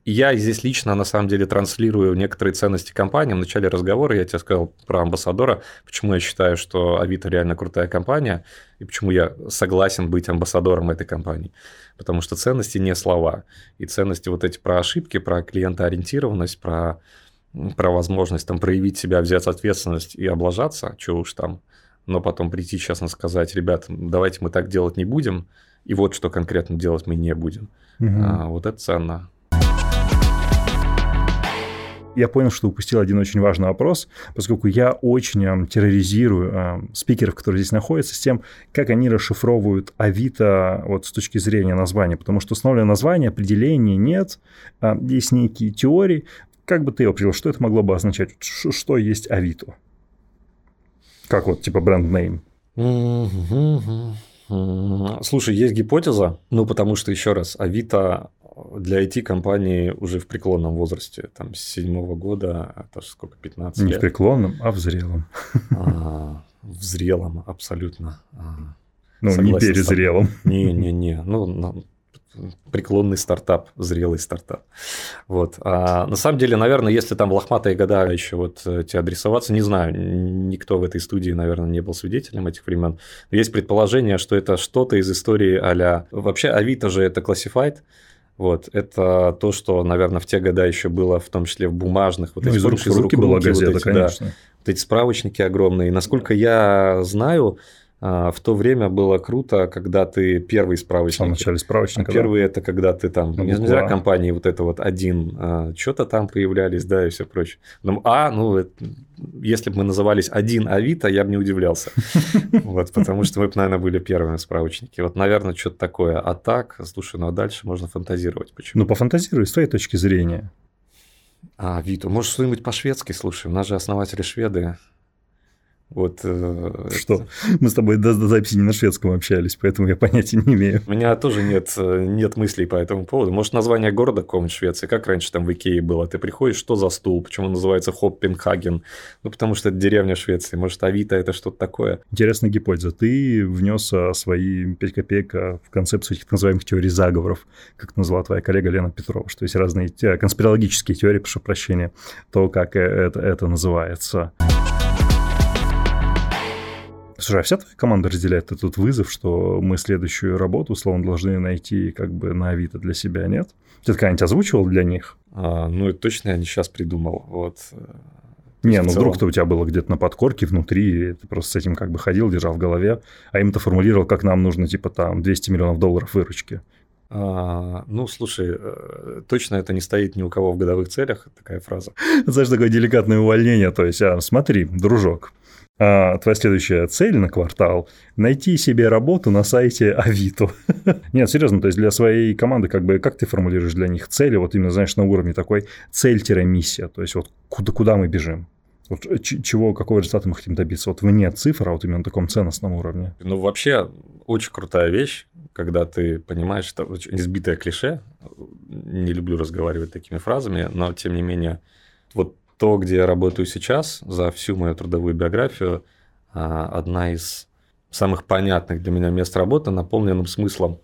я здесь лично, на самом деле, транслирую некоторые ценности компании. В начале разговора я тебе сказал про амбассадора, почему я считаю, что Авито реально крутая компания, и почему я согласен быть амбассадором этой компании. Потому что ценности не слова. И ценности вот эти про ошибки, про клиентоориентированность, про про возможность там проявить себя, взять ответственность и облажаться, что уж там, но потом прийти честно сказать, ребят, давайте мы так делать не будем, и вот что конкретно делать мы не будем. Угу. А, вот это ценно. Я понял, что упустил один очень важный вопрос, поскольку я очень э, терроризирую э, спикеров, которые здесь находятся, с тем, как они расшифровывают Авито вот с точки зрения названия, потому что установленное название, определения нет, э, есть некие теории, как бы ты определил, что это могло бы означать? Что есть Авито? Как вот, типа, бренд-нейм? Слушай, есть гипотеза, ну, потому что, еще раз, Авито для IT-компании уже в преклонном возрасте, там, с седьмого года, это сколько, 15 лет? Не в преклонном, а в зрелом. А, в зрелом, абсолютно. А, ну, Согласен не перезрелом. Не-не-не, ну, преклонный стартап, зрелый стартап. Вот. А на самом деле, наверное, если там в лохматые года еще вот э, тебе адресоваться, не знаю, никто в этой студии, наверное, не был свидетелем этих времен. есть предположение, что это что-то из истории а Вообще, Авито же это Classified, Вот, это то, что, наверное, в те года еще было, в том числе в бумажных, вот ну, эти из рук, из руки была газета, вот эти, конечно. Да, вот эти справочники огромные. Насколько я знаю, в то время было круто, когда ты первый справочник. В начале справочника. Первый да? это когда ты там, ну, не зря компании вот это вот один, а, что-то там появлялись, да, и все прочее. Ну, а, ну, это, если бы мы назывались один Авито, я бы не удивлялся. Вот, потому что мы бы, наверное, были первыми справочники. Вот, наверное, что-то такое. А так, слушай, ну а дальше можно фантазировать. Почему? Ну, пофантазируй с твоей точки зрения. А, Виту, может, что-нибудь по-шведски, слушай, у нас же основатели шведы. Вот, э, что? Мы с тобой до, до записи не на шведском общались, поэтому я понятия не имею. У меня тоже нет, э, нет мыслей по этому поводу. Может, название города какого-нибудь Швеции, как раньше там в Икее было. Ты приходишь, что за стул? Почему называется Хоппенхаген? Ну, потому что это деревня Швеции. Может, Авито это что-то такое? Интересная гипотеза. Ты внес а, свои 5 копеек а, в концепцию этих называемых теорий заговоров, как назвала твоя коллега Лена Петрова, что есть разные конспирологические теории, прошу прощения, то, как э, это, это называется. Слушай, а вся твоя команда разделяет этот вызов, что мы следующую работу, условно, должны найти как бы на Авито для себя, нет? Ты когда-нибудь озвучивал для них? А, ну, это точно я не сейчас придумал. Вот. Не, ну вдруг-то у тебя было где-то на подкорке внутри, и ты просто с этим как бы ходил, держал в голове, а им-то формулировал, как нам нужно, типа, там, 200 миллионов долларов выручки. А, ну, слушай, э, точно это не стоит ни у кого в годовых целях, такая фраза. Знаешь, такое деликатное увольнение, то есть, а, смотри, дружок, а, твоя следующая цель на квартал – найти себе работу на сайте Авито. Нет, серьезно, то есть для своей команды, как бы, как ты формулируешь для них цели, вот именно, знаешь, на уровне такой цель-миссия, то есть вот куда, куда мы бежим? Вот чего, какого результата мы хотим добиться? Вот вне цифр, а вот именно на таком ценностном уровне. Ну, вообще, очень крутая вещь, когда ты понимаешь, что избитое клише, не люблю разговаривать такими фразами, но, тем не менее, вот то, где я работаю сейчас, за всю мою трудовую биографию, а, одна из самых понятных для меня мест работы, наполненным смыслом.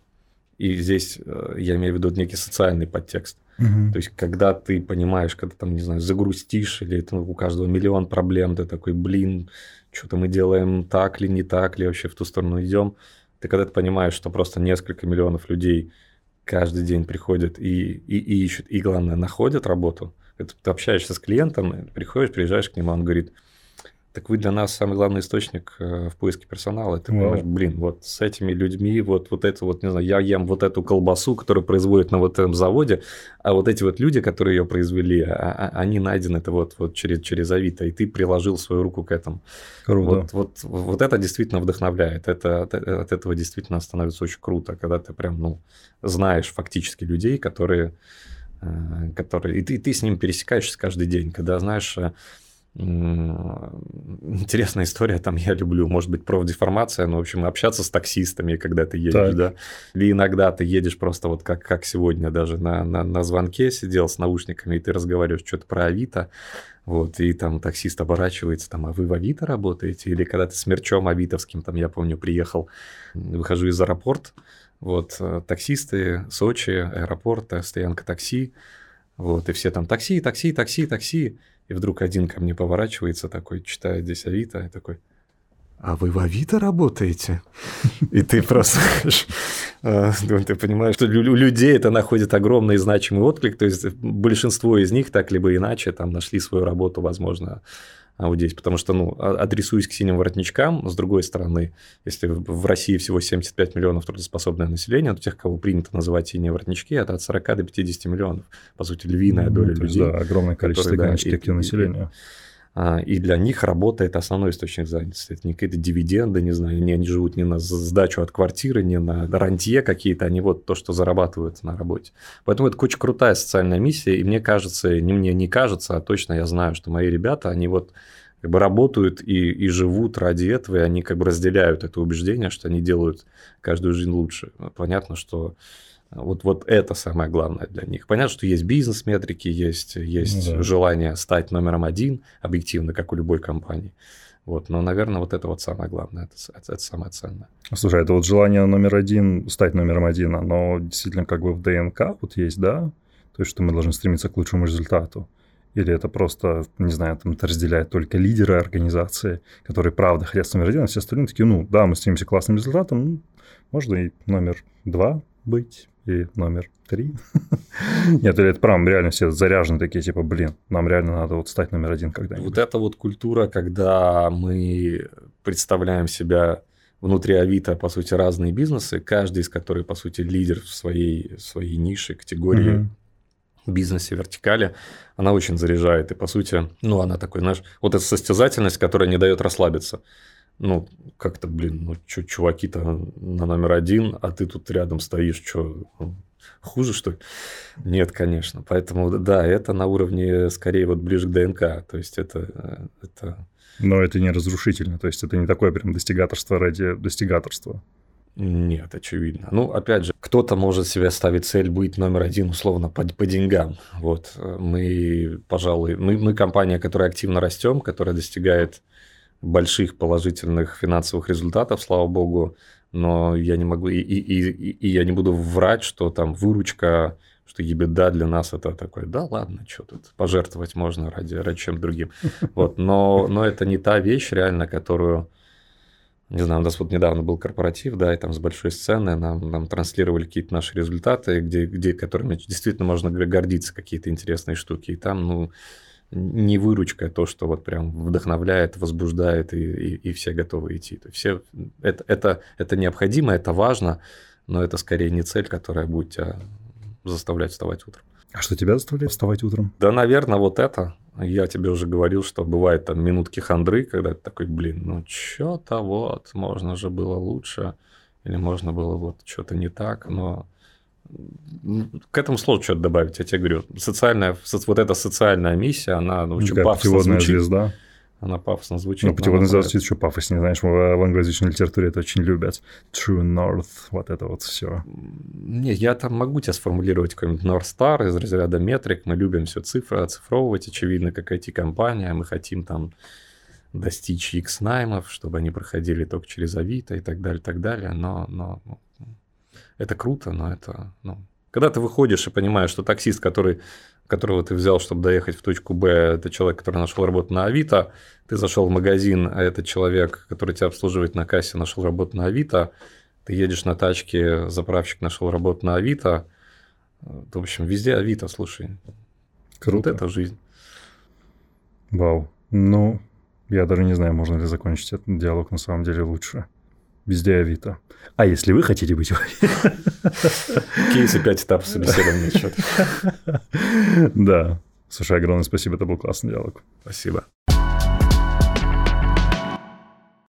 И здесь э, я имею в виду некий социальный подтекст. Угу. То есть, когда ты понимаешь, когда там, не знаю, загрустишь, или ну, у каждого миллион проблем, ты такой, блин, что-то мы делаем так ли, не так ли, вообще в ту сторону идем. Ты когда ты понимаешь, что просто несколько миллионов людей каждый день приходят и, и, и ищут, и главное, находят работу, это ты общаешься с клиентом, приходишь, приезжаешь к нему, он говорит, так вы для нас самый главный источник э, в поиске персонала. ты понимаешь, блин, вот с этими людьми, вот, вот это вот, не знаю, я ем вот эту колбасу, которую производят на вот этом заводе, а вот эти вот люди, которые ее произвели, а, а, они найдены это вот, вот через, через Авито, и ты приложил свою руку к этому. Круто. Вот, вот, вот это действительно вдохновляет, это, от, от этого действительно становится очень круто, когда ты прям, ну, знаешь фактически людей, которые Э, который... И ты, и ты с ним пересекаешься каждый день, когда, знаешь, э, интересная история, там я люблю, может быть, профдеформация, но, в общем, общаться с таксистами, когда ты едешь, так. да, или иногда ты едешь просто вот как, как сегодня даже на, на, на звонке сидел с наушниками, и ты разговариваешь что-то про Авито, вот, и там таксист оборачивается, там, а вы в Авито работаете? Или когда ты с мерчом авитовским, там, я помню, приехал, выхожу из аэропорта, вот, э, таксисты, Сочи, аэропорт, э, стоянка такси. Вот, и все там такси, такси, такси, такси. И вдруг один ко мне поворачивается такой, читает здесь Авито, и такой, а вы в Авито работаете? И ты просто, ты понимаешь, что у людей это находит огромный значимый отклик, то есть большинство из них так либо иначе там нашли свою работу, возможно, а вот здесь, потому что, ну, а, адресуясь к синим воротничкам, с другой стороны, если в России всего 75 миллионов трудоспособное население, то тех, кого принято называть синие воротнички, это от 40 до 50 миллионов. По сути, львиная ну, доля людей. Да, огромное количество которые, да, активного населения. И, и для них работа – это основной источник занятости. Это не какие-то дивиденды, не знаю, они, они живут не на сдачу от квартиры, не на рантье какие-то, они вот то, что зарабатывают на работе. Поэтому это очень крутая социальная миссия, и мне кажется, не мне не кажется, а точно я знаю, что мои ребята, они вот как бы работают и, и живут ради этого, и они как бы разделяют это убеждение, что они делают каждую жизнь лучше. Понятно, что вот, вот это самое главное для них. Понятно, что есть бизнес-метрики, есть, есть ну да. желание стать номером один, объективно, как у любой компании. Вот, но, наверное, вот это вот самое главное, это, это, это самое ценное. Слушай, это вот желание номер один, стать номером один, оно действительно как бы в ДНК вот есть, да? То есть, что мы должны стремиться к лучшему результату. Или это просто, не знаю, там это разделяют только лидеры организации, которые правда хотят с номер один, а все остальные такие, ну да, мы стремимся к классным результатам, ну, можно и номер два, быть и номер три. Нет, это прям реально все заряжены такие, типа, блин, нам реально надо вот стать номер один когда-нибудь. Вот эта вот культура, когда мы представляем себя внутри Авито, по сути, разные бизнесы, каждый из которых, по сути, лидер в своей, своей нише, категории, бизнесе, вертикали, она очень заряжает. И, по сути, ну, она такой, знаешь, вот эта состязательность, которая не дает расслабиться. Ну, как-то, блин, ну, что, чуваки-то на номер один, а ты тут рядом стоишь, что, ну, хуже, что ли? Нет, конечно. Поэтому, да, это на уровне, скорее, вот ближе к ДНК. То есть, это... это... Но это не разрушительно, то есть, это не такое прям достигаторство ради достигаторства. Нет, очевидно. Ну, опять же, кто-то может себе ставить цель быть номер один, условно, по, по деньгам. Вот мы, пожалуй, мы, мы компания, которая активно растем, которая достигает больших положительных финансовых результатов, слава богу, но я не могу, и, и, и, и я не буду врать, что там выручка, что ебеда для нас это такое, да ладно, что тут, пожертвовать можно ради, ради чем другим. Вот, но, но это не та вещь реально, которую не знаю, у нас вот недавно был корпоратив, да, и там с большой сцены нам, нам транслировали какие-то наши результаты, где, где, которыми действительно можно гордиться, какие-то интересные штуки. И там, ну, не выручка, а то, что вот прям вдохновляет, возбуждает, и, и, и все готовы идти. То есть все, это, это, это необходимо, это важно, но это скорее не цель, которая будет тебя заставлять вставать утром. А что тебя заставляет вставать утром? Да, наверное, вот это. Я тебе уже говорил, что бывает там минутки хандры, когда ты такой, блин, ну что-то вот, можно же было лучше, или можно было вот что-то не так, но к этому сложно что-то добавить, я тебе говорю. Социальная, вот эта социальная миссия, она ну, очень пафосно звучит. звезда. Она пафосно звучит. Ну, путеводная звезда звучит еще пафоснее. Знаешь, в, в англоязычной литературе это очень любят. True North, вот это вот все. Не, я там могу тебе сформулировать какой-нибудь North Star из разряда метрик. Мы любим все цифры оцифровывать, очевидно, как IT-компания. Мы хотим там достичь X наймов, чтобы они проходили только через Авито и так далее, так далее. Но, но ну, это круто, но это... Ну, когда ты выходишь и понимаешь, что таксист, который которого ты взял, чтобы доехать в точку Б, это человек, который нашел работу на Авито, ты зашел в магазин, а этот человек, который тебя обслуживает на кассе, нашел работу на Авито, ты едешь на тачке, заправщик нашел работу на Авито, в общем, везде Авито, слушай. Круто. Вот это жизнь. Вау. Ну, я даже не знаю, можно ли закончить этот диалог на самом деле лучше. Везде Авито. А если вы хотите быть... Кейсы 5 этапов собеседования. Да. Слушай, огромное спасибо, это был классный диалог. Спасибо.